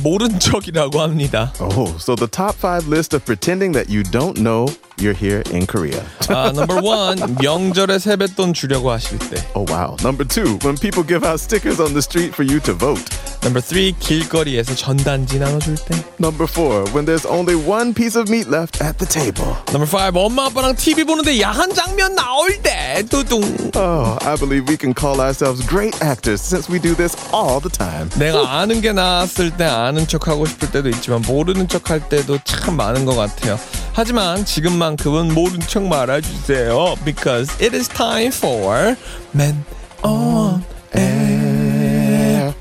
5대 모른 척이라고 합니다. Oh, so the top five list of pretending that you don't know you're here in Korea. 아, number one, 명절에 세뱃돈 주려고 하실 때. Oh, wow. Number two, when people give out stickers on the street for you to vote. Number three, 길거리에서 전단지 나눠줄 때. Number four, when there's only one piece of meat left at the table. Number five, 엄마 아빠랑 TV 보는데 야한 장면 나올 때. 뚜둥. Oh, I believe we can call ourselves great actors since we do this all the time. 내가 아는 게 나았을 때 아는 척 하고 싶을 때도 있지만 모르는 척 할 때도 참 많은 것 같아요. 하지만 지금만큼은 모른 척 말아주세요. Because it is time for Men on Air.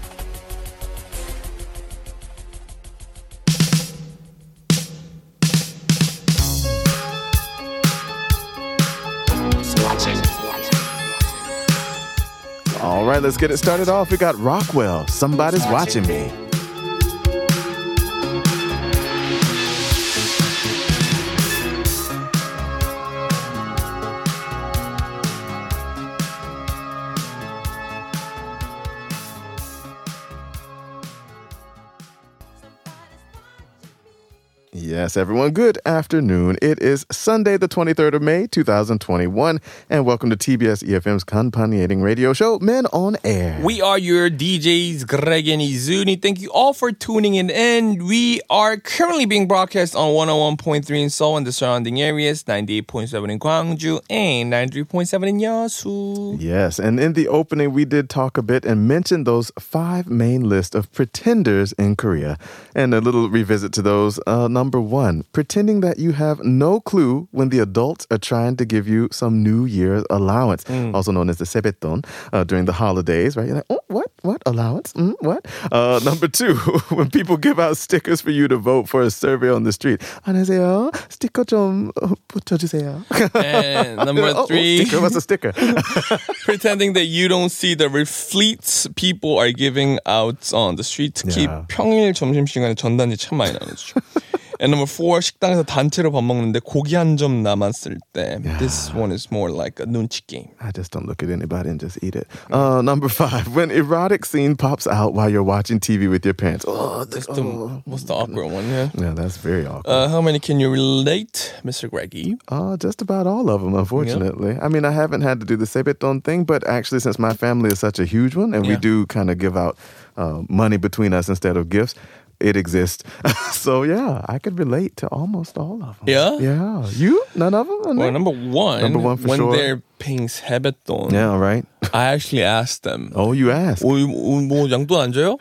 All right, let's get it started off. We got Rockwell. Somebody's watching me. Yes, everyone, good afternoon. It is Sunday, the 23rd of May, 2021, and welcome to TBS EFM's Kanpanieting radio show, Men on Air. We are your DJs, Greg and Izuni. Thank you all for tuning in. And we are currently being broadcast on 101.3 in Seoul and the surrounding areas, 98.7 in Gwangju, and 93.7 in Yeosu. Yes, and in the opening, we did talk a bit and mention those five main list of pretenders in Korea. And a little revisit to those. Uh, number one, pretending that you have no clue when the adults are trying to give you some New Year's allowance, also known as the sebeton, uh, during the holidays, right? You're like, oh, what? What? Allowance? Mm, what? Uh, number two, when people give out stickers for you to vote for a survey on the street. 안녕하세요. 스티커 좀 어, 붙여주세요. And number Oh, oh, three, sticker? What's a sticker? pretending that you don't see the refleets people are giving out on the street. 특히 Yeah. 평일 점심시간에 전단지 참 많이 나눠주죠. And number four, 식당에서 단체로 밥 먹는데 고기 한 점 남았을 때. This one is more like a 눈치 game. I just don't look at anybody and just eat it. Uh, number five, when erotic scene pops out while you're watching TV with your parents. Oh, That's the most the awkward one, yeah. yeah, that's very awkward. Uh, how many can you relate, Mr. Greggy? Uh, just about all of them, unfortunately. I mean, I haven't had to do the sebeton thing, but actually, since my family is such a huge one and we Yeah. do kind of give out uh, money between us instead of gifts, it exists. so, yeah, I could relate to almost all of them. Yeah? Yeah. You? None of them? Well, number one, Number one for when sure. they're paying 세뱃돈, yeah, right. I actually asked them, Oh, you asked. 어, 뭐, 뭐 양돈 안 줘요?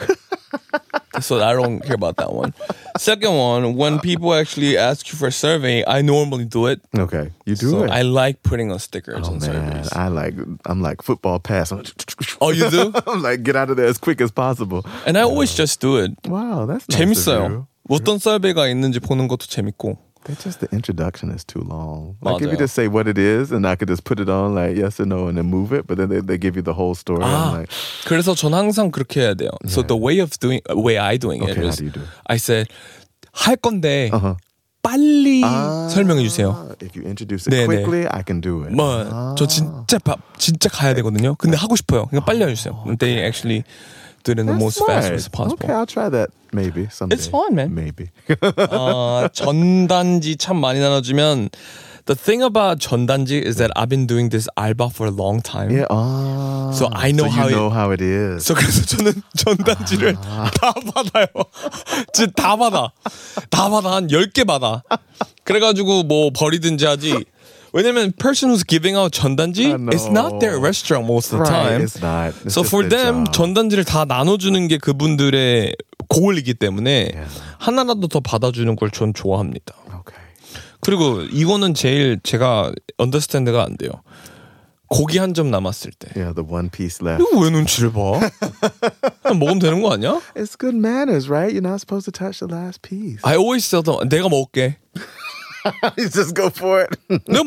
so I don't care about that one. Second one, when people actually ask you for a survey, I normally do it. Okay, you do so it. I like putting on stickers Oh on man, surveys. I like I'm like football pass. Oh, you do? I'm like get out of there as quick as possible. And I always just do it. Wow, that's nice of 재밌어요. you. 어떤 서베이가 있는지 보는 것도 재밌고. It's just the introduction is too long. Like if 맞아요. you just say what it is, and I could just put it on like yes or no, and then move it. But then they, they give you the whole story. I'm 아, like, 그래서 전 항상 그렇게 해야 돼요. So the way of doing, way I doing it Okay, how is, do you do it? I said 할 건데 uh-huh. 빨리 Ah, 설명해 주세요. If you introduce it 네, 네. quickly, I can do it. 뭐, 저 진짜 바, 진짜 가야 되거든요. 근데 하고 싶어요. 그냥 빨리 해주세요. And They actually do it in the That's most fast smart. way as possible. Okay, I'll try that maybe someday. It's fun, man. Maybe. 어, 전단지 참 많이 나눠주면 The thing about 전단지 is that I've been doing this 알바 for a long time. yeah. Oh, So I know you how it- know how it is. 그래서 그래서 저는 전단지를 다 받아요. 진짜 다 받아. 다 받아. 한 10개 받아. 그래 가지고 뭐 버리든지 하지. 왜냐면 person who's giving out 전단지 I know. it's not their restaurant most of the right, time. it's not. It's So for them job. 전단지를 다 나눠주는 게 그분들의 고을이기 때문에 하나라도 더 받아주는 걸 전 좋아합니다. Okay. 그리고 이거는 제일 제가 언더스탠드가 안 돼요. 고기 한 점 남았을 때. Yeah, the one piece left. 이거 왜 눈치를 봐? 먹으면 되는 거 아니야? It's good manners, right? You're not supposed to touch the last piece. I always tell them 내가 먹을게. you just go for it. no,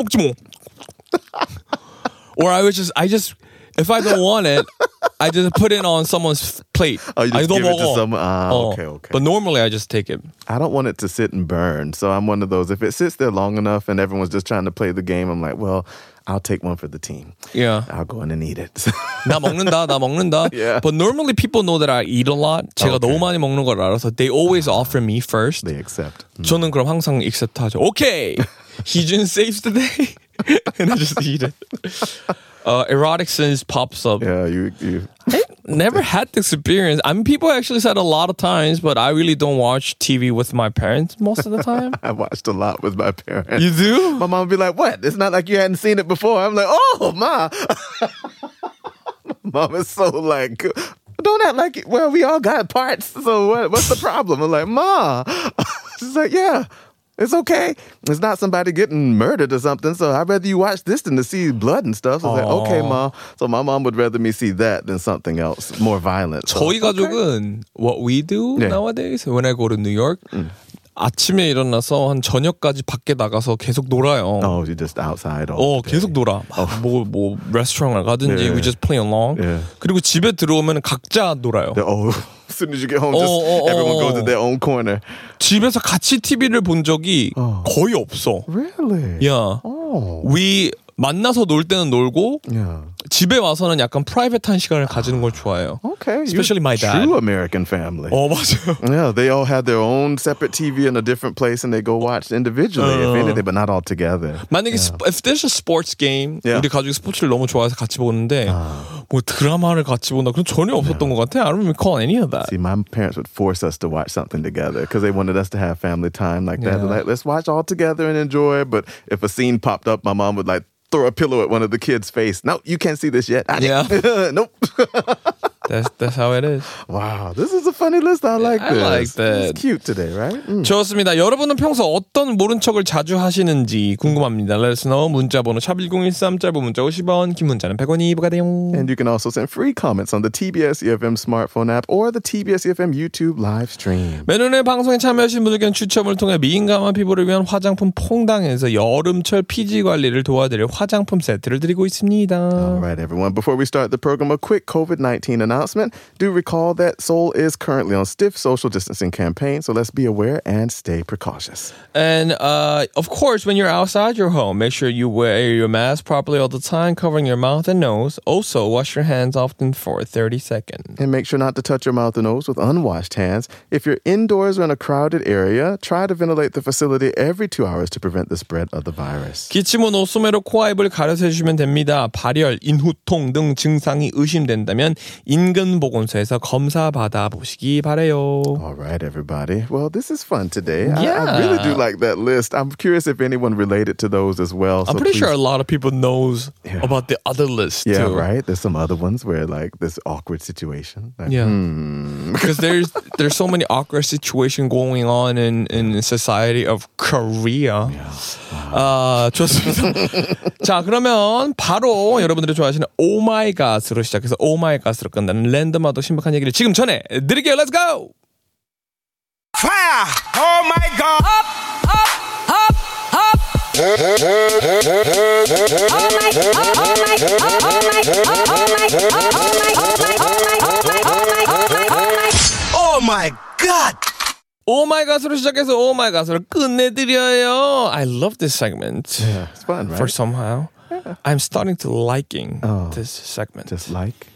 or I was just, I just, if I don't want it, I just put it on someone's plate. Oh, you just 아, 이거 give it to 먹어. someone? Ah, 어. okay, okay. But normally I just take it. I don't want it to sit and burn. So I'm one of those. If it sits there long enough and everyone's just trying to play the game, I'm like, well, I'll take one for the team. Yeah. I'll go in and eat it. 나 먹는다, 나 먹는다. Yeah. But normally people know that I eat a lot. 제가 Okay. 너무 많이 먹는 걸 알아서 they always offer me first. they accept. 저는 그럼 항상 accept 하죠. Okay, Heejun saves the day. and I just eat it. Uh, erotic sins pops up. Yeah, you you. Never had this experience. I mean, people actually said a lot of times, but I really don't watch TV with my parents most of the time. I watched a lot with my parents. you do? My mom would be like, "What? It's not like you hadn't seen it before." I'm like, "Oh, ma." mom is so like, "Don't act like it. Well, we all got parts. So what? What's the problem?" I'm like, "Ma." She's like, "Yeah." It's okay. It's not somebody getting murdered or something. So I'd rather you watch this than to see blood and stuff. So I was like, okay, Aw. mom. So my mom would rather me see that than something else more violent. So, 저희 가족은 what we do 네. nowadays when I go to New York 아침에 일어나서 한 저녁까지 밖에 나가서 계속 놀아요. Oh, you're just outside 어. 계속 놀아. 뭐뭐 뭐 레스토랑을 가든지 네. we just play along. 네. 그리고 집에 들어오면 각자 놀아요. Oh, as soon as you get home, just Oh, oh, everyone oh. goes to their own corner. 집에서 같이 TV를 본 적이 어. 거의 없어. Really? 야, Oh. we 만나서 놀 때는 놀고 Yeah. 집에 와서는 약간 프라이빗한 시간을 가지는 걸 좋아해요. Okay. Especially You're my dad. True American family. 어 맞아요. Yeah, they all have their own separate TV in a different place, and they go watch individually, if 어. anything, but not all together. 만약에 스포- if there's a sports game Yeah. 우리 가족이 스포츠를 너무 좋아해서 같이 보는데 뭐 드라마를 같이 본다 그건 전혀 없었던 것 같아. I don't recall any of that. See, my parents would force us to watch something together because they wanted us to have family time like that. They're Yeah. like, let's watch all together and enjoy. But if a scene popped up, my mom would like throw a pillow at one of the kids' face. No, you can't see this yet. I Yeah. nope. That's that's how it is. wow, this is a funny list. I like I this. like that. It's cute today, right? Mm. 좋습니다. 여러분은 평소 어떤 모른 척을 자주 하시는지 궁금합니다. Let us know. 문자 번호 샵1013 짧은 문자 50원 긴 문자는 100원이 부과돼요. And you can also send free comments on the TBS EFM smartphone app or the TBS EFM YouTube live stream. 매년의 방송에 참여하신 분들께는 추첨을 통해 민감한 피부를 위한 화장품 퐁당에서 여름철 피지 관리를 도와드릴 화장품 세트를 드리고 있습니다. All right, everyone. Before we start the program, a quick COVID 19 announcement. Do recall that Seoul is currently on stiff social distancing campaign, so let's be aware and stay precautious. And uh, of course, when you're outside your home, make sure you wear your mask properly all the time, covering your mouth and nose. Also, wash your hands often for 30 seconds. And make sure not to touch your mouth and nose with unwashed hands. If you're indoors or in a crowded area, try to ventilate the facility every two hours to prevent the spread of the virus. 기침 후 노소매로 코와 입을 가려서 해주시면 됩니다. 발열, 인후통 등 증상이 의심된다면 인 근 보건소에서 검사 받아 보시기 바래요. All right, everybody. Well, this is fun today. I- I, Yeah. really do like that list. I'm curious if anyone related to those as well. I'm so pretty sure a please- lot of people knows Yeah. about the other list Yeah, too. right. There's some other ones where like this awkward situation. Like, Yeah. hmm. because there's there's so many awkward situation going on in in society of Korea. 아 좋습니다. 자 그러면 바로 여러분들이 좋아하시는 오마이갓으로 시작해서 오마이갓으로 끝나는 랜덤하고 신박한 얘기를 지금 전해 드릴게요. 렛츠 고! Fire! Oh my god! Up, up, up, up. Oh my, oh my, oh my, oh my, oh my, oh my, oh my, oh my, oh my, oh my, oh my, oh my god! Oh my god으로 시작해서 oh my god으로 끝내드려요. I love this segment. Yeah, it's fun, right? For somehow, yeah. I'm starting to liking oh, this segment. Just like.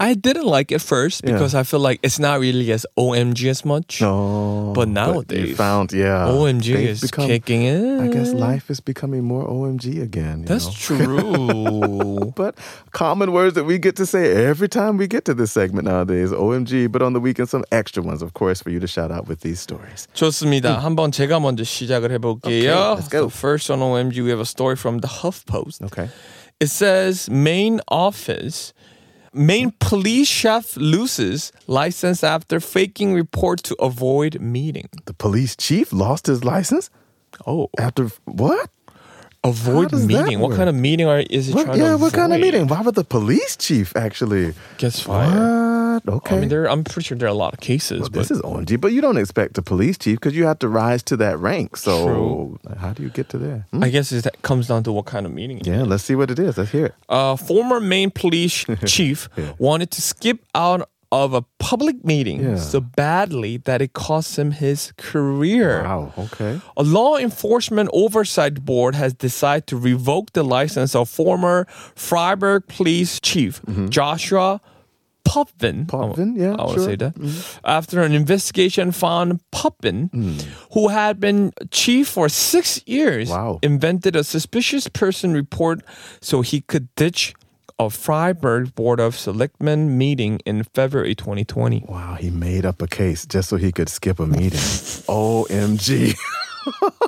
I didn't like it first Yeah. because I feel like it's not really as OMG as much. no, But you nowadays, found yeah, OMG they've is become- kicking in. I guess life is becoming more OMG again. you That's know? true. But common words that we get to say every time we get to this segment nowadays, OMG. But on the weekend, some extra ones, of course, for you to shout out with these stories. 좋습니다. 한번 제가 먼저 시작을 해볼게요. Okay, let's go. So first on OMG, we have a story from the HuffPost. Okay. It says main office, Maine police chef loses license after faking report to avoid meeting. The police chief lost his license Oh, after what? Avoid meeting. What kind of meeting are is it What- trying yeah, to what kind of meeting? Why would the police chief actually? Gets fired. What? Okay. I mean, there. I'm pretty sure there are a lot of cases. Well, but this is OMG, but you don't expect a police chief because you have to rise to that rank. So True. how do you get to there? Hmm? I guess it comes down to what kind of meeting. Yeah, let's see what it is. Let's hear it. uh, former Maine police chief wanted to skip out of a public meeting Yeah. so badly that it cost him his career. Wow. Okay. A law enforcement oversight board has decided to revoke the license of former Fryeburg police chief mm-hmm. Joshua Putvin. Potvin, yeah, I want to sure. say that. Mm-hmm. After an investigation found Putvin, mm. who had been chief for six years, Wow. invented a suspicious person report so he could ditch a Fryeburg Board of Selectmen meeting in February 2020. Wow, he made up a case just so he could skip a meeting. OMG.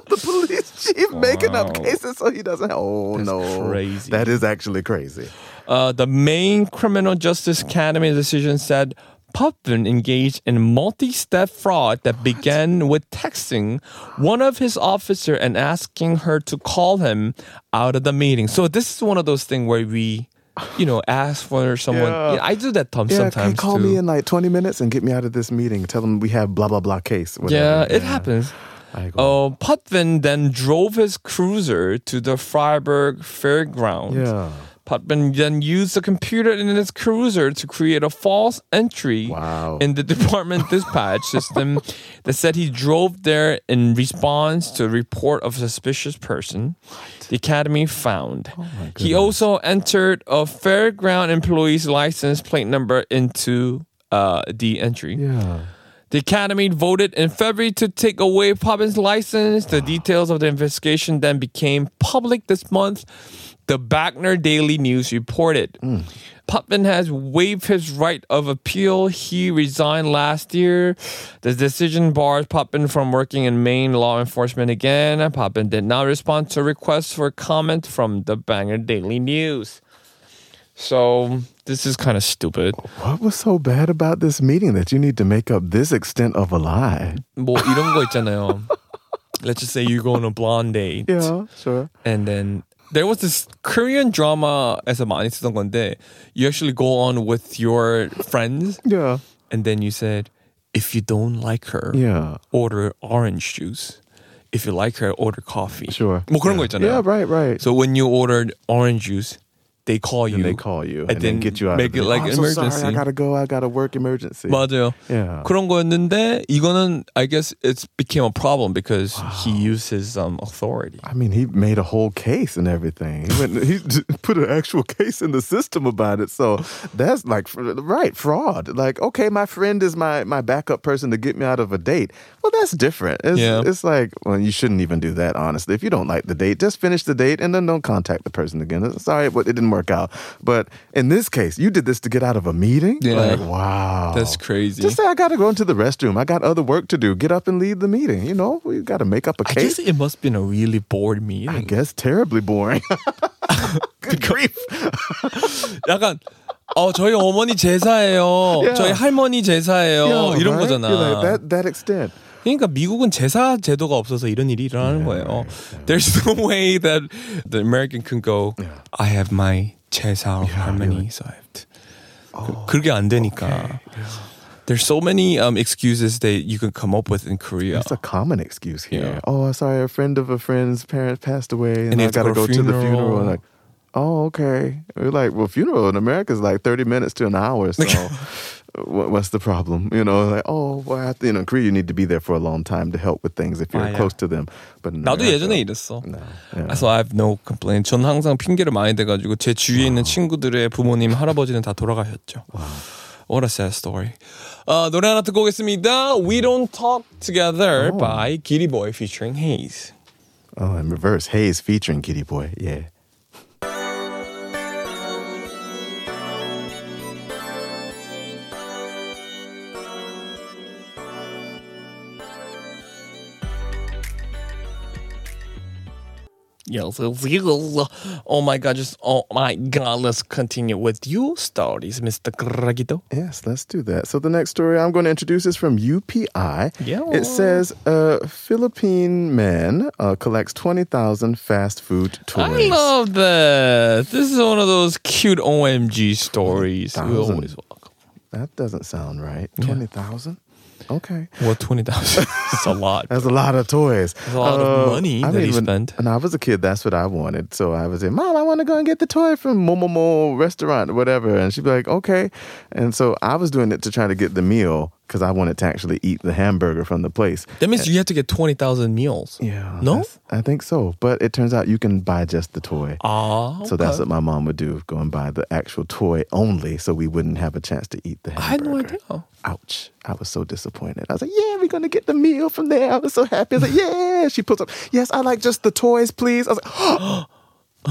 the police chief making up cases so he doesn't. Oh That's no, crazy. That is actually crazy. Uh, the Maine Criminal Justice Academy decision said Putvin engaged in multi-step fraud that began with texting one of his officer and asking her to call him out of the meeting. So this is one of those things where we, you know, ask for someone. Yeah. Yeah, I do that tom- Yeah, sometimes can call too. me in like 20 minutes and get me out of this meeting. Tell them we have blah blah blah case. yeah, whatever. it happens. Oh, uh, Putvin then drove his cruiser to the Fryeburg Fairgrounds. yeah. Putman then used the computer in his cruiser to create a false entry Wow. in the department dispatch system that said he drove there in response to a report of a suspicious person. The academy found. Oh he also entered a fairground employee's license plate number into uh, the entry. Yeah. The Academy voted in February to take away Poppin's license. The details of the investigation then became public this month. The Backner Daily News reported. Hmm. Poppin has waived his right of appeal. He resigned last year. The decision bars Poppin from working in Maine law enforcement again. Poppin did not respond to requests for comment from the Bangor Daily News. So this is kind of stupid. What was so bad about this meeting that you need to make up this extent of a lie? 뭐 이런 거 있잖아요. Let's just say you go on a blonde date. Yeah, sure. And then there was this Korean drama에서 많이 쓰던 건데 you actually go on with your friends Yeah. and then you said if you don't like her Yeah. order orange juice. If you like her order coffee. Sure. 뭐 그런 yeah. 거 있잖아요. Yeah, right, right. So when you ordered orange juice they call you and they call you and, and then then get you out make of it like oh, I'm an so emergency. sorry, I gotta go. I got a work emergency. 맞아요. Yeah. 그런 거였는데 이거는 I guess it's became a problem because he used his um, authority. I mean, he made a whole case and everything. He went, he d- put an actual case in the system about it. So that's like fr- right fraud. Like, okay, my friend is my my backup person to get me out of a date. Well, that's different. It's, Yeah. it's like, well, you shouldn't even do that. Honestly, if you don't like the date, just finish the date and then don't contact the person again. Sorry, but it didn't work out. But in this case, you did this to get out of a meeting. Yeah. Like, wow, That's crazy. Just say I got to go into the restroom. I got other work to do. Get up and leave the meeting. You know, we got to make up a I case. guess it must have been a really bored I meeting. guess terribly boring. Good grief. 약간 어 저희 어머니 제사예요. Yeah. 저희 할머니 제사예요. Yeah, 이런 right? 거잖아. You're like that that extent. 그러니까 미국은 제사 제도가 없어서 이런 일이 일어나는 거예요. There's no way that the American can go. I have my 제사 of harmony, so I have to. 그, 그게 안 되니까. There's so many um, excuses that you can come up with in Korea. It's a common excuse here. Yeah. Oh, sorry, a friend of a friend's parents passed away, and, And you I have to got to go go, to to the funeral. funeral. Like, oh, okay. We're like, well, funeral in America is like thirty minutes to an hour. So, what, what's the problem? You know, like oh, well, you know, in Korea you need to be there for a long time to help with things if you're ah, 아, close to them. But no, 나도 예전에 이랬어. No, yeah. So I have no complaint. 전 항상 핑계를 많이 대가지고 제 주위에 있는 친구들의 부모님, 할아버지는 다 돌아가셨죠. What a sad story. 어, 노래 하나 듣고 오겠습니다. We Don't Talk Together oh. by Giriboy featuring Heize. Oh, in reverse, Heize featuring Giriboy. Yeah. Yes, yes, yes. Oh my god, just oh my god, let's continue with your stories, Mr. Gragito. Yes, let's do that. So the next story I'm going to introduce is from UPI. Yeah. It says a Philippine man uh, collects 20,000 fast food toys. I love that. This is one of those cute OMG stories. We 20,000. always welcome. That doesn't sound right. Yeah. 20,000? Okay. Twenty thousand? It's a lot. That's a lot of toys. That's a lot of uh, money I that he when, spent. When I was a kid, that's what I wanted. So I was like, Mom, I want to go and get the toy from Momomo restaurant or whatever. And she'd be like, okay. And so I was doing it to try to get the meal because I wanted to actually eat the hamburger from the place. That means you have to get twenty thousand meals. Yeah. No? I think so. But it turns out you can buy just the toy. Ah, So that's what my mom would do, go and buy the actual toy only so we wouldn't have a chance to eat the hamburger. I had no idea. Ouch. I was so disappointed. I was like, yeah, we're going to get the meal from there. I was so happy. I was like, yeah. She puts up, yes, I like just the toys, please. I was like,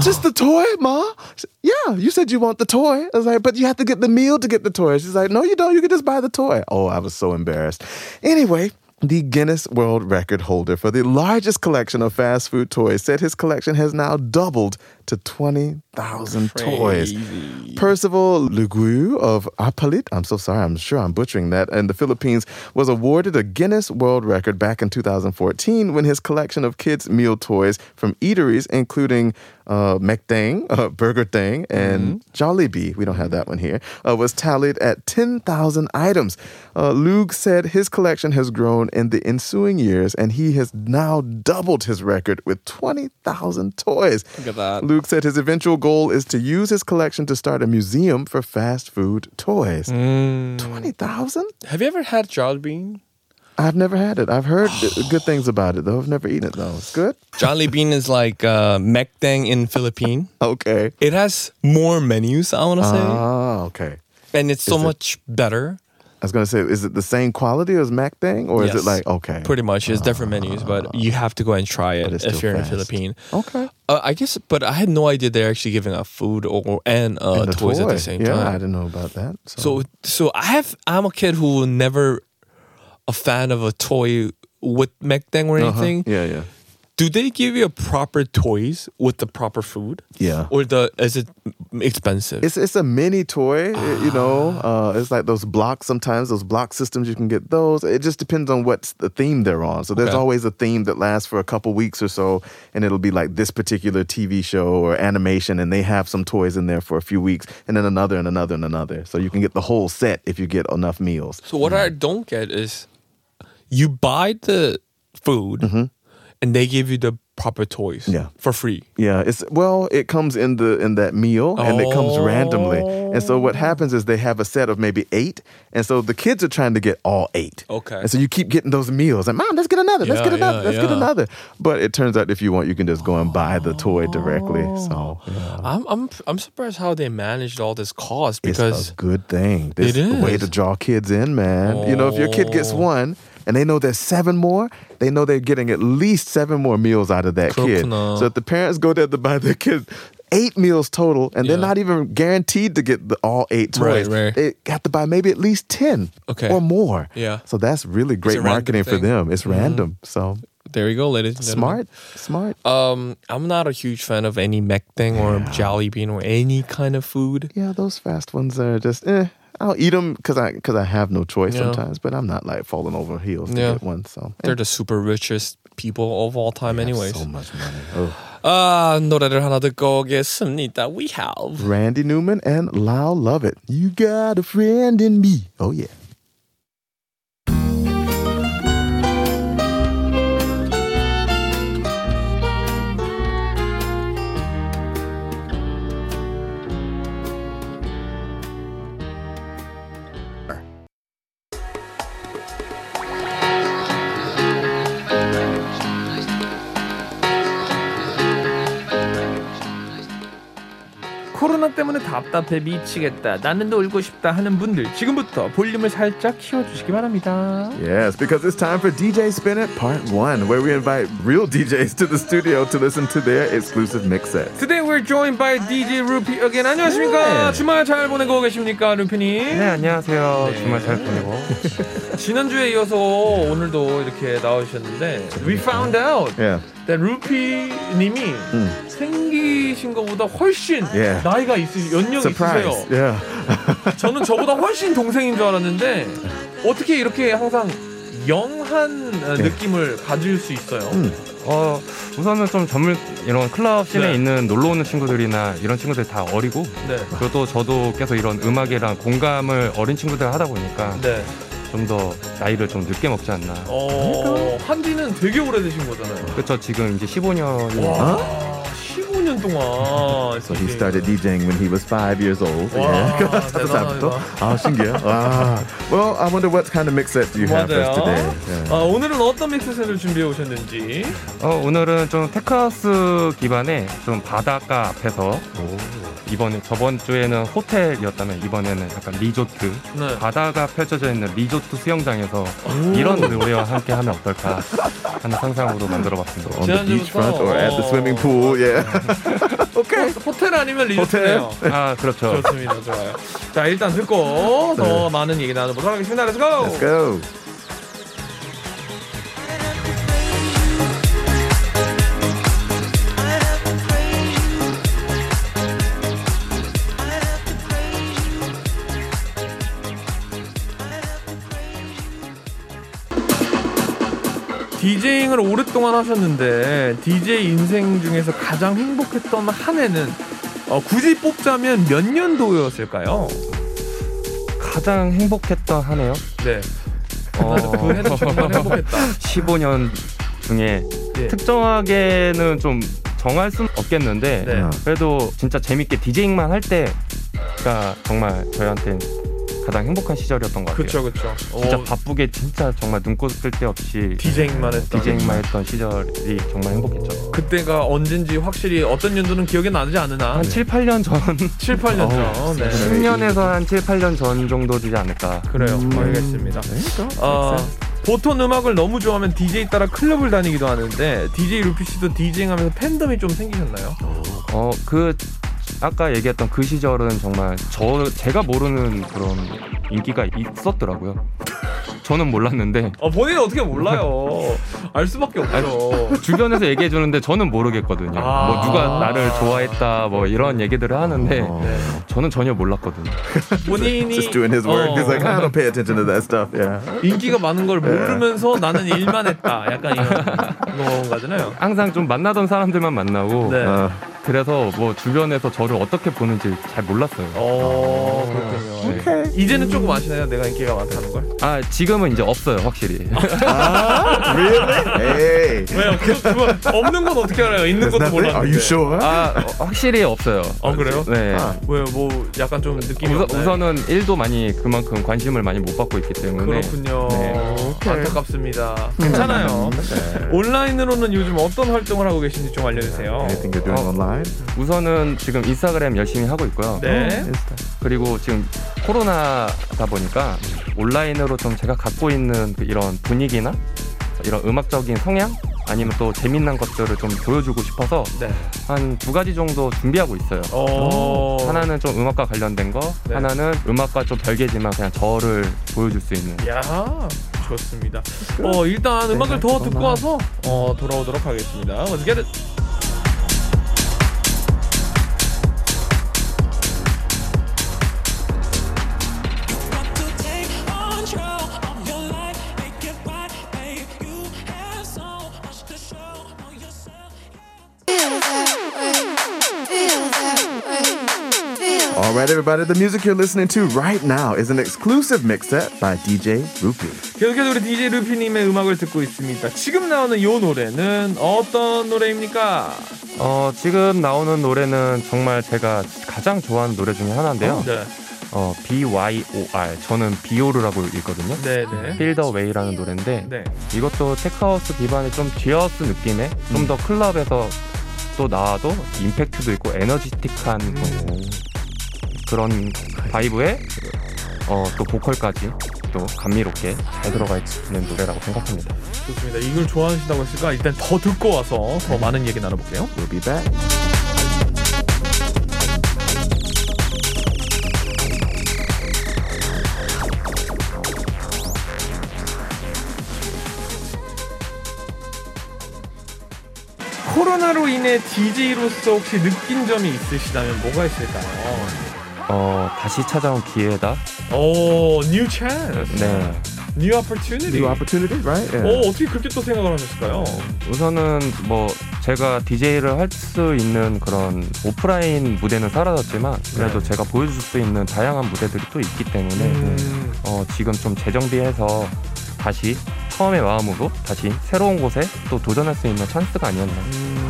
just the toy, Ma? Said, yeah, you said you want the toy. I was like, but you have to get the meal to get the toy. She's like, no, you don't. You can just buy the toy. Oh, I was so embarrassed. Anyway, the Guinness World Record holder for the largest collection of fast food toys said his collection has now doubled to 20,000 toys. Percival Lugue of Apalit, I'm so sorry, I'm sure I'm butchering that, in the Philippines was awarded a Guinness World Record back in 2014 when his collection of kids' meal toys from eateries, including uh, Mekdang, uh, Burger Dang, and Jollibee, we don't have that one here, uh, was tallied at 10,000 items. Uh, Lug said his collection has grown in the ensuing years and he has now doubled his record with 20,000 toys. Look at that. Luke said his eventual goal is to use his collection to start a museum for fast food toys. Mm. 20,000? Have you ever had Jollibee? I've never had it. I've heard good things about it, though. I've never eaten it, though. It's good? Jollibee is like uh, Mekdang in Philippine. Okay. It has more menus, I want to say, Ah, okay. and it's so it- much better. I was going to say, is it the same quality as Mac Dang? Or is it like, okay. Pretty much, it's different menus, but you have to go and try it if you're fast. in Philippine. Okay. Uh, I guess, but I had no idea they're actually giving out food or and, uh, And the toys at the same time. yeah, I time. didn't know about that. So, So, so I have. I'm a kid who will never a fan of a toy with Mekdang or Uh-huh. anything. Yeah, yeah. Do they give you proper toys with the proper food? Yeah. Or the is it expensive? It's it's a mini toy, i- you know. Ah. Uh, it's like those blocks. Sometimes those block systems you can get those. It just depends on what's the theme they're on. So there's Okay. always a theme that lasts for a couple weeks or so, and it'll be like this particular TV show or animation, and they have some toys in there for a few weeks, and then another and another and another. So you can get the whole set if you get enough meals. so what I don't get is you buy the food and they give you the proper toys. Yeah. for free. Yeah, it's well, it comes in the in that meal and it comes randomly. And so what oh. happens is they have a set of maybe eight, and so the kids are trying to get all eight. Okay. And so you keep getting those meals, and mom, let's get another, let's get another, yeah, let's get another. But it turns out if you want, you can just go and buy the toy directly. So yeah. I'm I'm I'm surprised how they managed all this cost because it's a good thing. This It a way to draw kids in, man. You know, if your kid gets Oh. one And they know there's seven more. They know they're getting at least seven more meals out of that kid. 그렇구나. So if the parents go there to buy their kid eight meals total, and they're Yeah. not even guaranteed to get the, all eight Right, toys, right. they have to buy maybe at least ten Okay. or more. Yeah. So that's really great a random marketing for thing. Mm-hmm. them. It's random. So there you go, ladies. and gentlemen. smart, smart. Um, I'm not a huge fan of any Mekdang or Jollibee or any kind of food. Yeah, those fast ones are just eh. I'll eat them because I because I have no choice yeah. sometimes. But I'm not like falling over heels to yeah. get one. So they're the super richest people of all time, anyways. So much money. 아 uh, ah, 노래를 하나 듣고 We have Randy Newman and Lyle Lovett. You got a friend in me. Oh yeah. 코로나 때문에 답답해 미치겠다. 나는 놀고 싶다 하는 분들 지금부터 볼륨을 살짝 키워주시기 바랍니다. Yes, because it's time for DJ Spin It Part 1, where we invite real DJs to the studio to listen to their exclusive mix sets. Today we're joined by DJ 루피 again. 안녕하십니까? 네. 주말 잘 보내고 계십니까, 루피님? 네 안녕하세요 주말 잘 보내고 지난주에 이어서 오늘도 이렇게 나오셨는데 We found out Yeah. That 루피님이 음. 생기신 것보다 훨씬 Yeah. 나이가 있으 연령이 Surprise. 있으세요. Yeah. 저는 저보다 훨씬 동생인 줄 알았는데 어떻게 이렇게 항상 영한 어, 네. 느낌을 가질 수 있어요. 음. 어, 우선은 좀 전문 이런 클럽 씬에 네. 있는 놀러 오는 친구들이나 이런 친구들 다 어리고 네. 그리고 또 저도 계속 이런 음악이랑 공감을 어린 친구들 하다 보니까 네. 좀 더 나이를 좀 늦게 먹지 않나. 어, 한지는 되게 오래되신 거잖아요. 그쵸 지금 이제 15년이 와, 15년 동안. So he started DJing when he was five years old. 와, Yeah. 사부사부터. 아 신기해. 와. Well, I wonder what kind of mix set do you have for us 맞아요. today? Yeah. 아, 오늘은 어떤 믹스셋을 준비해 오셨는지. 어, 오늘은 좀 테크하우스 기반의 좀 바닷가 앞에서 이번에 저번 주에는 호텔이었다면 이번에는 약간 리조트 네. 바다가 펼쳐져 있는 리조트 수영장에서 이런 노래와 함께 하면 어떨까 하는 상상으로 만들어봤습니다. On the beachfront or at the 어. swimming pool? Yeah. 오케이. 호텔 아니면 리조트네요. 아 그렇죠. 좋습니다. 좋아요. 자, 일단 듣고 더 네. 많은 얘기 나눠보도록 하겠습니다. Let's go! Let's go. 디제잉을 오랫동안 하셨는데 DJ 인생 중에서 가장 행복했던 한 해는 어, 굳이 뽑자면 몇 년도였을까요? 가장 행복했던 하네요. 네. 어, 그 해는 정말 행복했다. 15년 중에 예. 특정하게는 좀 정할 수는 없겠는데 네. 아. 그래도 진짜 재밌게 디제잉만 할 때가 정말 저희한테 가장 행복한 시절이었던 것 같아요. 그쵸 그쵸. 진짜 어, 바쁘게 진짜 정말 눈꽃 쓸데 없이 디제잉만 했던. 디제잉만 했던 시절이 정말 행복했죠. 그때가 언젠지 확실히 어떤 년도는 기억이 나지 않으나 한 7, 8년 전, 7, 8년 전. 네. 10년에서 한 7, 8년 전 정도 되지 않을까. 그래요. 음. 알겠습니다. 어. 보통 음악을 너무 좋아하면 DJ 따라 클럽을 다니기도 하는데 DJ 루피 씨도 디제잉하면서 팬덤이 좀 생기셨나요? 어, 그 아까 얘기했던 그 시절은 정말 저 제가 모르는 그런 인기가 있었더라고요. 저는 몰랐는데 어, 본인은 어떻게 몰라요. 알 수밖에 없죠. 주변에서 얘기해 주는데 저는 모르겠거든요. 아. 뭐 누가 나를 좋아했다 뭐 이런 얘기들을 하는데. 네. 저는 전혀 몰랐거든요. 본인이 Just doing his work. 어, He's like, I don't pay attention to that stuff. Yeah. 인기가 많은 걸 모르면서 나는 일만 했다. 약간 이런 거잖아요. 항상 좀 만나던 사람들만 만나고 네. Uh, 그래서 뭐 주변에서 저를 어떻게 보는지 잘 몰랐어요. 어, 그렇군요. 네. 이제는 조금 아시나요? 내가 인기가 많다는 걸? 아 지금은 이제 없어요 확실히. really? Hey. 왜요? 그, 그거 없는 건 어떻게 알아요? 있는 것도? 몰랐는데. Are you sure? 아 어, 확실히 없어요. 어, 그래요? 네. 아. 왜요? 뭐 약간 좀 느낌이 우선, 없나요? 우선은 일도 많이 그만큼 관심을 많이 못 받고 있기 때문에 그렇군요. 네. 안타깝습니다. 괜찮아요. 온라인으로는 요즘 어떤 활동을 하고 계신지 좀 알려주세요. Anything you're doing. Online? 우선은 지금 인스타그램 열심히 하고 있고요. 네. 그리고 지금 코로나다 보니까 온라인으로 좀 제가 갖고 있는 그 이런 분위기나 이런 음악적인 성향 아니면 또 재밌는 것들을 좀 보여주고 싶어서 네. 한두 가지 정도 준비하고 있어요. 어. 하나는 좀 음악과 관련된 거, 네. 하나는 음악과 좀 별개지만 그냥 저를 보여줄 수 있는. 야 좋습니다. 어 일단 음악을 더 듣고 와서 어 돌아오도록 하겠습니다. Let's get it. All right, everybody. The music you're listening to right now is an exclusive mix set by DJ Rupee. 계속해서 우리 DJ 루피님의 음악을 듣고 있습니다. 지금 나오는 이 노래는 어떤 노래입니까? 어, 지금 나오는 노래는 정말 제가 가장 좋아하는 노래 중에 하나인데요. 네, 어, B-Y-O-R. 저는 비오르라고 읽거든요. 네, 네. Feel the Way라는 노래인데 네. 이것도 테크하우스 기반의 좀 쥐어스 느낌의 좀더 클럽에서 또 나와도 임팩트도 있고 에너지틱한 음. 그런 바이브에 어, 또 보컬까지 또 감미롭게 잘 들어가 있는 노래라고 생각합니다. 좋습니다. 이걸 좋아하신다고 했으니까 일단 더 듣고 와서 더 많은 얘기 나눠볼게요. We'll be back. 코로나로 인해 DJ로서 혹시 느낀 점이 있으시다면 뭐가 있을까요? 어, 다시 찾아온 기회다. 오, 뉴 찬스. 네. New opportunity. New opportunities, right? Yeah. 어, 어떻게 그렇게 또 생각을 하셨을까요? 우선은 뭐 제가 DJ를 할 수 있는 그런 오프라인 무대는 사라졌지만 그래도 네. 제가 보여줄 수 있는 다양한 무대들이 또 있기 때문에 음. 어, 지금 좀 재정비해서 다시 처음의 마음으로 다시 새로운 곳에 또 도전할 수 있는 찬스가 아니었나. 음,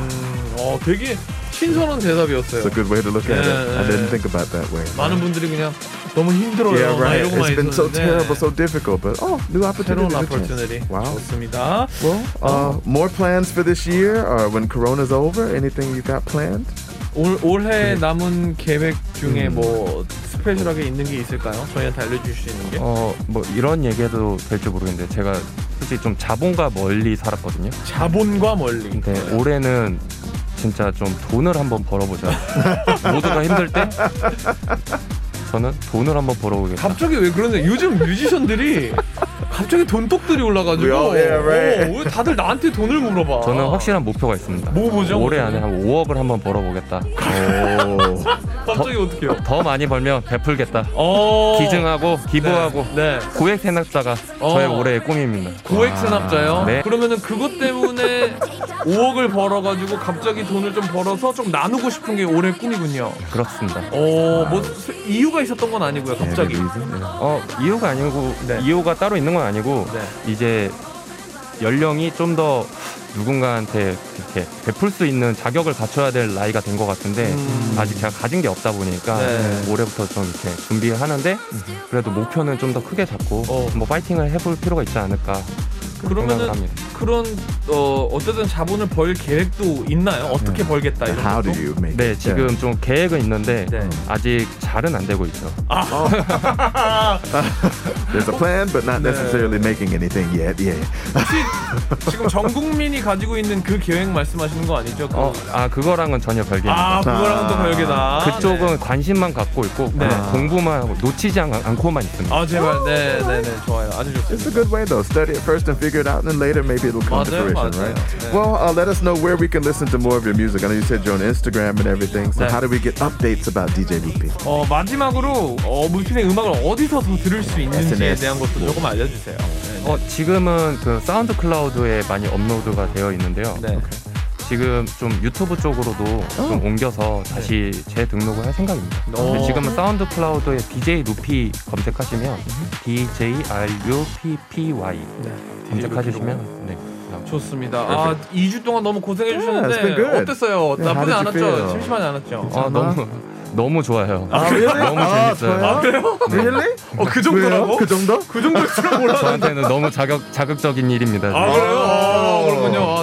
어, 되게 신선한 대답이었어요. It's a good way to look at it. I didn't think about that way. 많은 분들이 그냥 너무 힘들어요. Yeah, 막 right. It's been so terrible, so difficult, but oh, new opportunity. 새로운 opportunity. Wow. 좋습니다. Well, uh, more plans for this year, or when Corona's over? Anything you got planned? 올, 올해 남은 계획 중에 음. 뭐 스페셜하게 있는 게 있을까요? 저희한테 알려주실 수 있는 게? 어, 뭐 이런 얘기해도 될지 모르겠는데 제가 솔직히 좀 자본과 멀리 살았거든요. 자본과 멀리. 근데 올해는 진짜 좀 돈을 한번 벌어보자. 모두가 힘들 때 저는 돈을 한번 벌어보겠다. 갑자기 왜 그러냐? 요즘 뮤지션들이 갑자기 돈독들이 올라가지고 yeah, right. 어, 왜 다들 나한테 돈을 물어봐? 저는 확실한 목표가 있습니다. 뭐 보죠? 올해 안에 한 5억을 한번 벌어보겠다. Oh. 갑자기 어떻게요? 더 많이 벌면 베풀겠다. 어... 기증하고 기부하고 네. 네. 고액 세납자가 어. 저의 올해의 꿈입니다. 고액 세납자요? 네. 그러면은 그것 때문에 5억을 벌어가지고 갑자기 돈을 좀 벌어서 좀 나누고 싶은 게 올해 꿈이군요. 그렇습니다. 어, 뭐 이유가 있었던 건 아니고요. 갑자기. 어 이유가 아니고 네. 이유가 따로 있는 건 아니고 네. 이제 연령이 좀 더 누군가한테 이렇게 베풀 수 있는 자격을 갖춰야 될 나이가 된 것 같은데 음. 아직 제가 가진 게 없다 보니까 네. 올해부터 좀 이렇게 준비를 하는데 그래도 목표는 좀 더 크게 잡고 어. 뭐 파이팅을 해볼 필요가 있지 않을까 그러면은. 그런 어 어쨌든 자본을 벌 계획도 있나요? 어떻게 벌겠다 이런 How 것도? do you make 네 it? 지금 좀 계획은 있는데 네. 아직 잘은 안 되고 있죠. There's a plan, but not 네. necessarily making anything yet. Yeah. 혹시 지금 전 국민이 가지고 있는 그 계획 말씀하시는 거 아니죠? 그- 어, 아 그거랑은 전혀 별개입니다. 아 그거랑은 또 아. 별개다. 그쪽은 네. 관심만 갖고 있고 네. 공부만 하고 놓치지 않, 않고만 있습니다. 아 제발 네네네 좋아요 아주 It's a 좋습니다. good way though. Study it first and figure it out, and later maybe it'll come to 맞아요, fruition, 맞아요. right? 네. Well, uh, let us know where we can listen to more of your music. I know you said you're on Instagram and everything. So 네. how do we get updates about DJ Loopy? 어 마지막으로 어 물핀의 음악을 어디서 더 들을 수 있는지에 SNS. 대한 것도 조금 알려주세요. 네. 어, 지금은 그 사운드 클라우드에 많이 업로드가 되어 있는데요. 네. 지금 좀 유튜브 쪽으로도 좀 옮겨서 다시 재등록을 할 생각입니다. 오. 근데 지금은 사운드 클라우드에 DJ 루피 검색하시면 DJ R U P P Y 네. 검색하시면 네. 좋습니다. 아 2주 동안 너무 고생해 Yeah, it's been 주셨는데 good. 어땠어요? Yeah, how 나쁘지 did you 않았죠? feel? 심심하지 않았죠? 아, 너무 너무 좋아요. really? 너무 아, 재밌어요. 아 그래요? Really? 어 그 정도라고? 그 정도? 그 정도일 줄은 몰랐는데. 저한테는 너무 자극 자극적인 일입니다. 아 그래요? 아, 그렇군요. 아,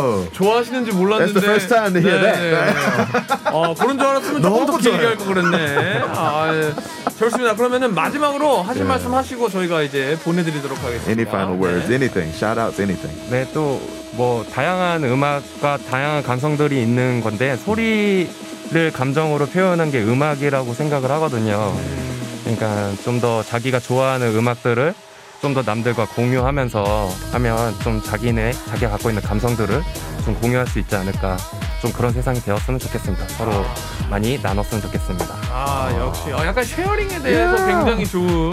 Wow. 좋아하시는지 몰랐는데. That's the first time to hear 네, that. 네, 네. 어, 그런 줄 알았으면 조금 더 너무 길게. 할 거 그랬네. 아, 예. 좋습니다. 그러면은 마지막으로 하실 네. 말씀 하시고 저희가 이제 보내드리도록 하겠습니다. Any final words? 네. Anything? Shout outs? Anything? 네, 또 뭐 다양한 음악과 다양한 감성들이 있는 건데 소리 를 감정으로 표현한 게 음악이라고 생각을 하거든요. 그러니까 좀 더 자기가 좋아하는 음악들을 좀 더 남들과 공유하면서 하면 좀 자기네 자기가 갖고 있는 감성들을 좀 공유할 수 있지 않을까. 좀 그런 세상이 되었으면 좋겠습니다. 서로 많이 나눴으면 좋겠습니다. 아, 역시. 어, 약간 쉐어링에 대해서 굉장히 좋은.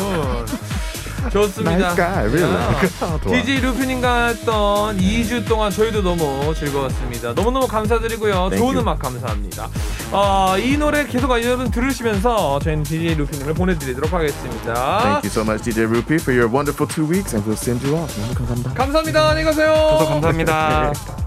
좋습니다. Nice guy, really. 야. 좋아. DJ 루피님과 했던 2주 동안 저희도 너무 즐거웠습니다. 너무너무 감사드리고요. Thank 좋은 you. 음악 감사합니다. 어, 이 노래 계속 여러분 들으시면서 저희는 DJ 루피님을 보내드리도록 하겠습니다. Thank you so much, DJ Rupee, for your wonderful two weeks, and we'll send you off. 너무 감사합니다. 감사합니다. 안녕히 가세요. 저도 감사합니다.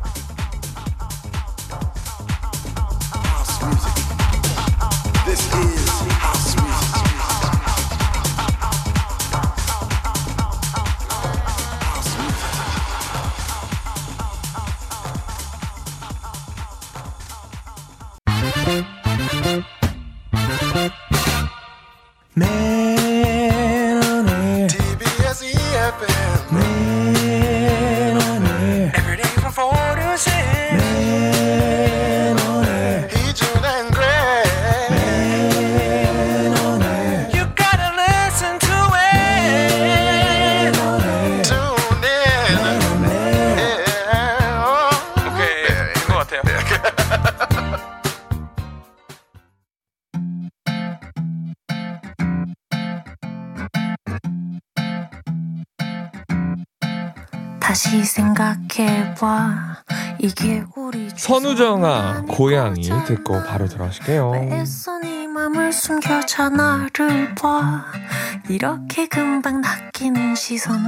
선우정아 고양이 듣고 바로 왜 들어가실게요. 맘을 숨겨자 나를 봐. 이렇게 금방 낚이는 시선.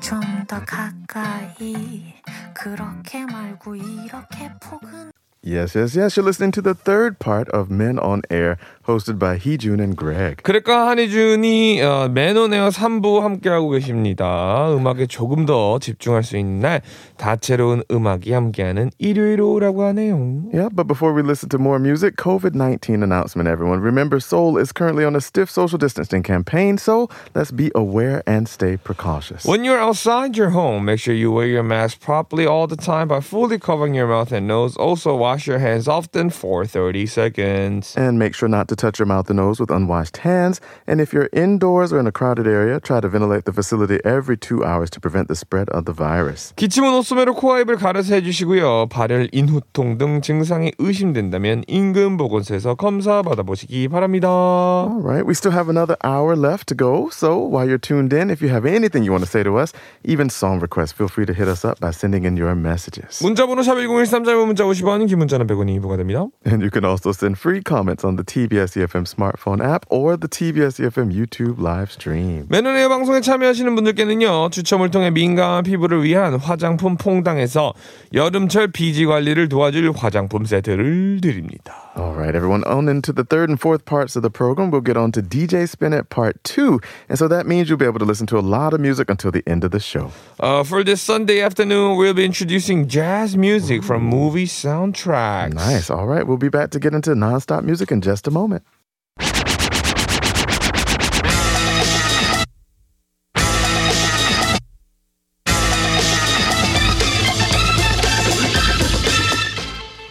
좀 더 가까이. 그렇게 말고 이렇게 포근 Yes, yes, yes. You're listening to the third part of Men on Air, hosted by Heejun and Greg. 그러니까 한희준이 어, 매너네어 3부 함께하고 계십니다. 음악에 조금 더 집중할 수 있는 날 다채로운 음악이 함께하는 일요일오라고 하네요. Yeah, but before we listen to more music, COVID 19 announcement, everyone. Remember, Seoul is currently on a stiff social distancing campaign, so let's be aware and stay precautious. When you're outside your home, make sure you wear your mask properly all the time by fully covering your mouth and nose. Also, wash your hands often for 30 seconds. And make sure not to touch your mouth and nose with unwashed hands. And if you're indoors or in a crowded area, try to ventilate the facility every two hours to prevent the spread of the virus. 기침은 옷소매로 코와 입을 가려서 해주시고요. 발열, 인후통 등 증상이 의심된다면 인근 보건소에서 검사 받아보시기 바랍니다. All right, we still have another hour left to go. So while you're tuned in, if you have anything you want to say to us, even song requests, feel free to hit us up by sending in your messages. 문자번호 샵 1013, 짧은 문자 50원, 긴 문자는 100원이 부과됩니다. And you can also send free comments on the TBS EFM smartphone app or the TBS EFM YouTube live stream. 매너네어 방송에 참여하시는 분들께는요 추첨을 통해 민감한 피부를 위한 화장품 퐁당에서 여름철 비지 관리를 도와줄 화장품 세트를 드립니다. All right, everyone, on into the third and fourth parts of the program. We'll get on to DJ Spin It Part 2. And so that means you'll be able to listen to a lot of music until the end of the show. Uh, for this Sunday afternoon, we'll be introducing jazz music from movie soundtracks. tracks. Nice. All right. We'll be back to get into nonstop music in just a moment.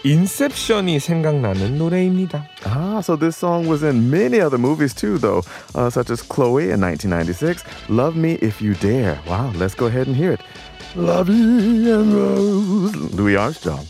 인셉션이 생각나는 노래입니다. Ah, so this song was in many other movies too, though, uh, such as Chloe in 1996, Love Me If You Dare. Wow, let's go ahead and hear it. La Vie en Rose, Louis Armstrong.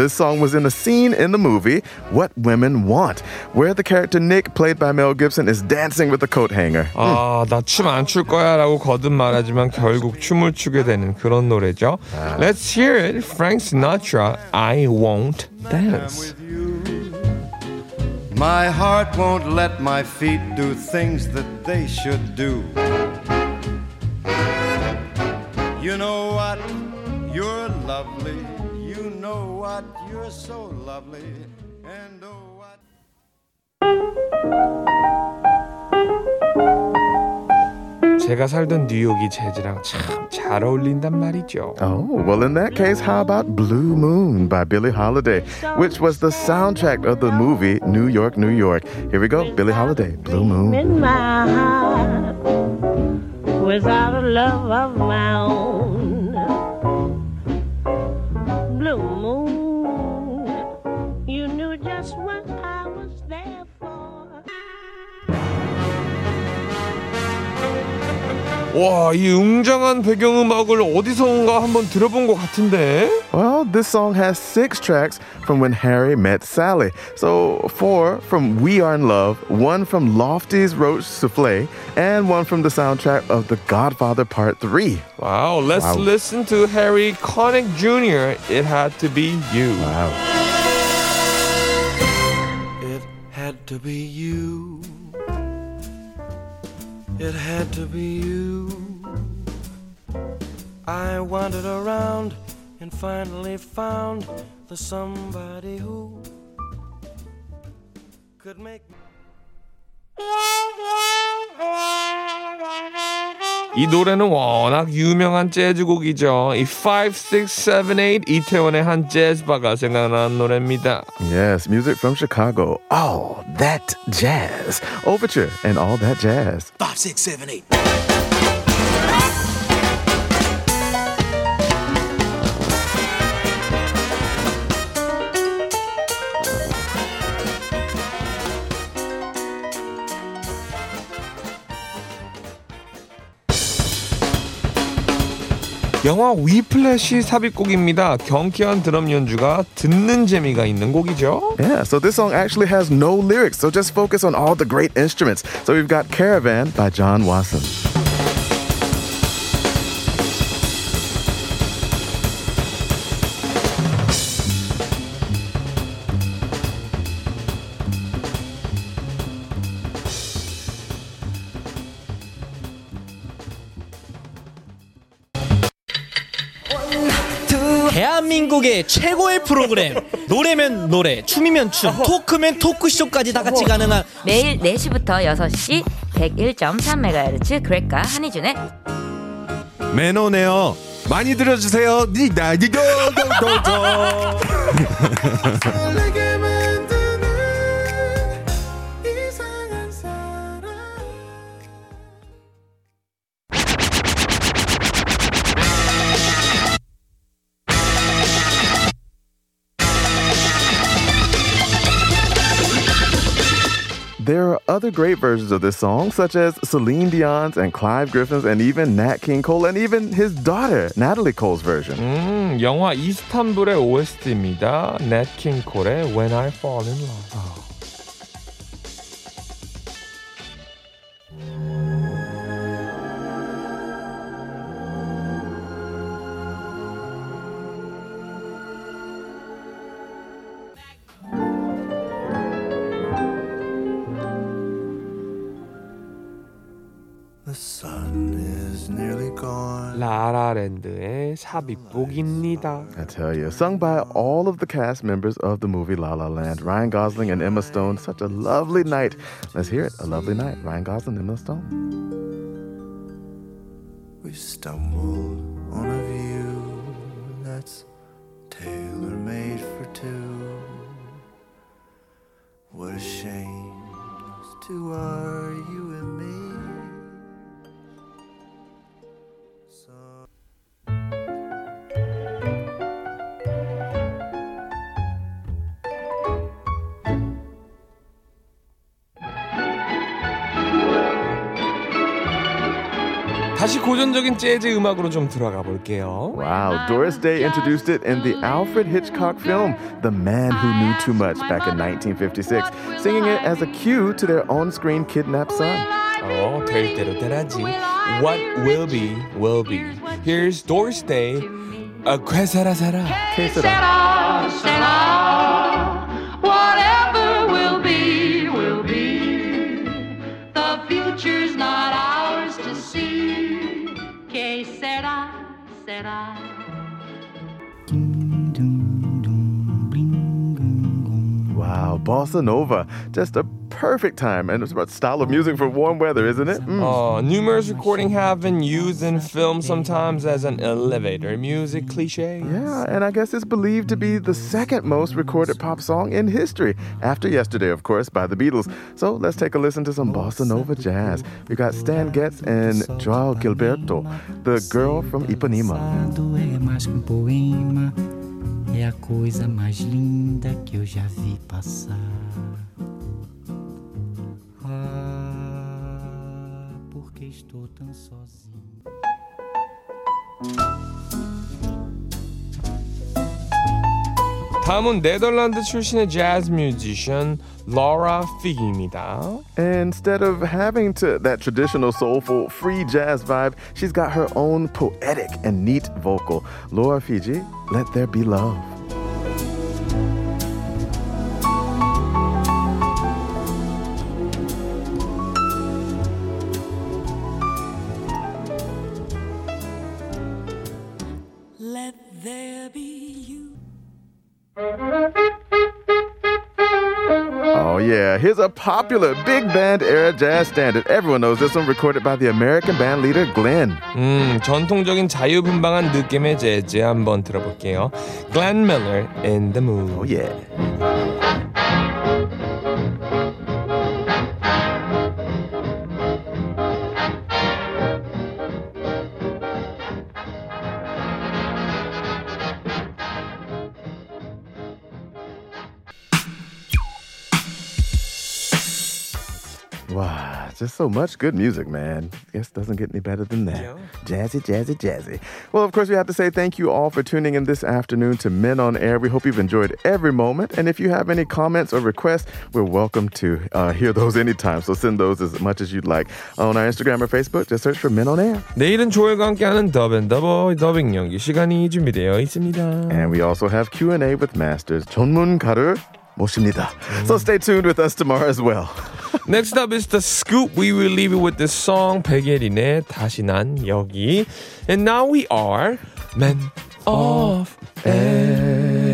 this song was in a scene in the movie What Women Want, where the character Nick, played by Mel Gibson, is dancing with a coat hanger. 아, 나 춤 안 출 거야라고 거듭 말하지만 결국 춤을 추게 되는 그런 노래죠. Let's hear it. Frank Sinatra, I Won't Dance. My heart won't let my feet do things that they should do. You know what? You're lovely. You know what? You're so lovely. And oh, what? 제가 살던 뉴욕이 재즈랑 참 잘 어울린단 말이죠. Oh, well, in that case, how about Blue Moon by Billie Holiday, which was the soundtrack of the movie New York, New York. Here we go Billie Holiday, Blue Moon. in my heart without a love of my own. 와, 이 웅장한 배경음악을 어디서인가 한번 들어본 것 같은데? Well, this song has six tracks from When Harry Met Sally. So, four from We Are in Love, one from Lofty's Roach Souffle, and one from the soundtrack of The Godfather Part 3. Wow, let's Wow. listen to Harry Connick Jr. It had to be you. Wow. It had to be you. It had to be you. I wandered around and finally found the somebody who could make me. 이 노래는 워낙 유명한 재즈곡이죠. 이 5, 6, 7, 8 이태원의 한 재즈바가 생각나는 노래입니다. Yes, music from Chicago. All that jazz. Overture and all that jazz. Five, six, seven, eight. 영화 위플래시 삽입곡입니다. 경쾌한 드럼 연주가 듣는 재미가 있는 곡이죠. Yeah, so this song actually has no lyrics, so just focus on all the great instruments. So we've got Caravan by John Wasson. 대한민국의 최고의 프로그램 노래면 노래 춤이면 춤 토크면 토크쇼까지 다 같이 가능한 매일 4시부터 6시 101.3MHz 그렉과 한희준의 매너네요. 많이 들어주세요. There are other great versions of this song, such as Celine Dion's and Clive Griffin's, and even Nat King Cole, and even his daughter, Natalie Cole's version. 음, 영화 이스탄불의 OST입니다. Nat King Cole의 When I Fall in Love. 라라랜드의 삽입곡입니다. I tell you, sung by all of the cast members of the movie La La Land, Ryan Gosling and Emma Stone. Such a lovely night. Let's hear it. A lovely night. Ryan Gosling, Emma Stone. We stumbled on a view that's tailor made for two. What a shame those two are you and me. 고전적인 재즈 음악으로 좀 들어가 볼게요. Wow, Doris Day introduced it in the Alfred Hitchcock film, The Man Who Knew Too Much, back in 1956, singing it as a cue to their on screen kidnapped son. 어, 될 대로 되라지. What will be, will be. Here's Doris Day. 아, 괴사라 사라. Whatever Será. Bossa nova. Just a perfect time and it's about style of music for warm weather, isn't it? Mm. Uh, numerous recording have been used in film sometimes as an elevator music cliche. Yeah, and I guess it's believed to be the second most recorded pop song in history, after yesterday, of course, by the Beatles. So let's take a listen to some bossa nova jazz. We got Stan Getz and Joao Gilberto, the girl from Ipanema. é mais que um poema, é a coisa mais linda que eu já vi passar. Ah, porque estou tão sozinho. 다음은 네덜란드 출신의 재즈 뮤지션 Laura Figimida. Instead of having to that traditional soulful free jazz vibe, she's got her own poetic and neat vocal. Laura Fygi, let there be love. yeah. Here's a popular big band era jazz standard. Everyone knows this one, recorded by the American band leader Glenn. 음, 전통적인 자유분방한 느낌의 재즈 한번 들어볼게요. Glenn Miller in the Mood. Oh, yeah. so much good music, man. Guess doesn't get any better than that. Jazzy, jazzy, jazzy. Well, of course, we have to say thank you all for tuning in this afternoon to Men on Air. We hope you've enjoyed every moment. And if you have any comments or requests, we're welcome to uh, hear those anytime. So send those as much as you'd like on our Instagram or Facebook. Just search for Men on Air. 내일은 조엘과 함께하는 더벤더버 더빙 연기 시간이 준비되어 있습니다. And we also have Q&A with masters. 전문가를 모십니다. So stay tuned with us tomorrow as well. Next up is the scoop. We will leave it with this song. 백예린의 다시 난 여기. And now we are Men on Air.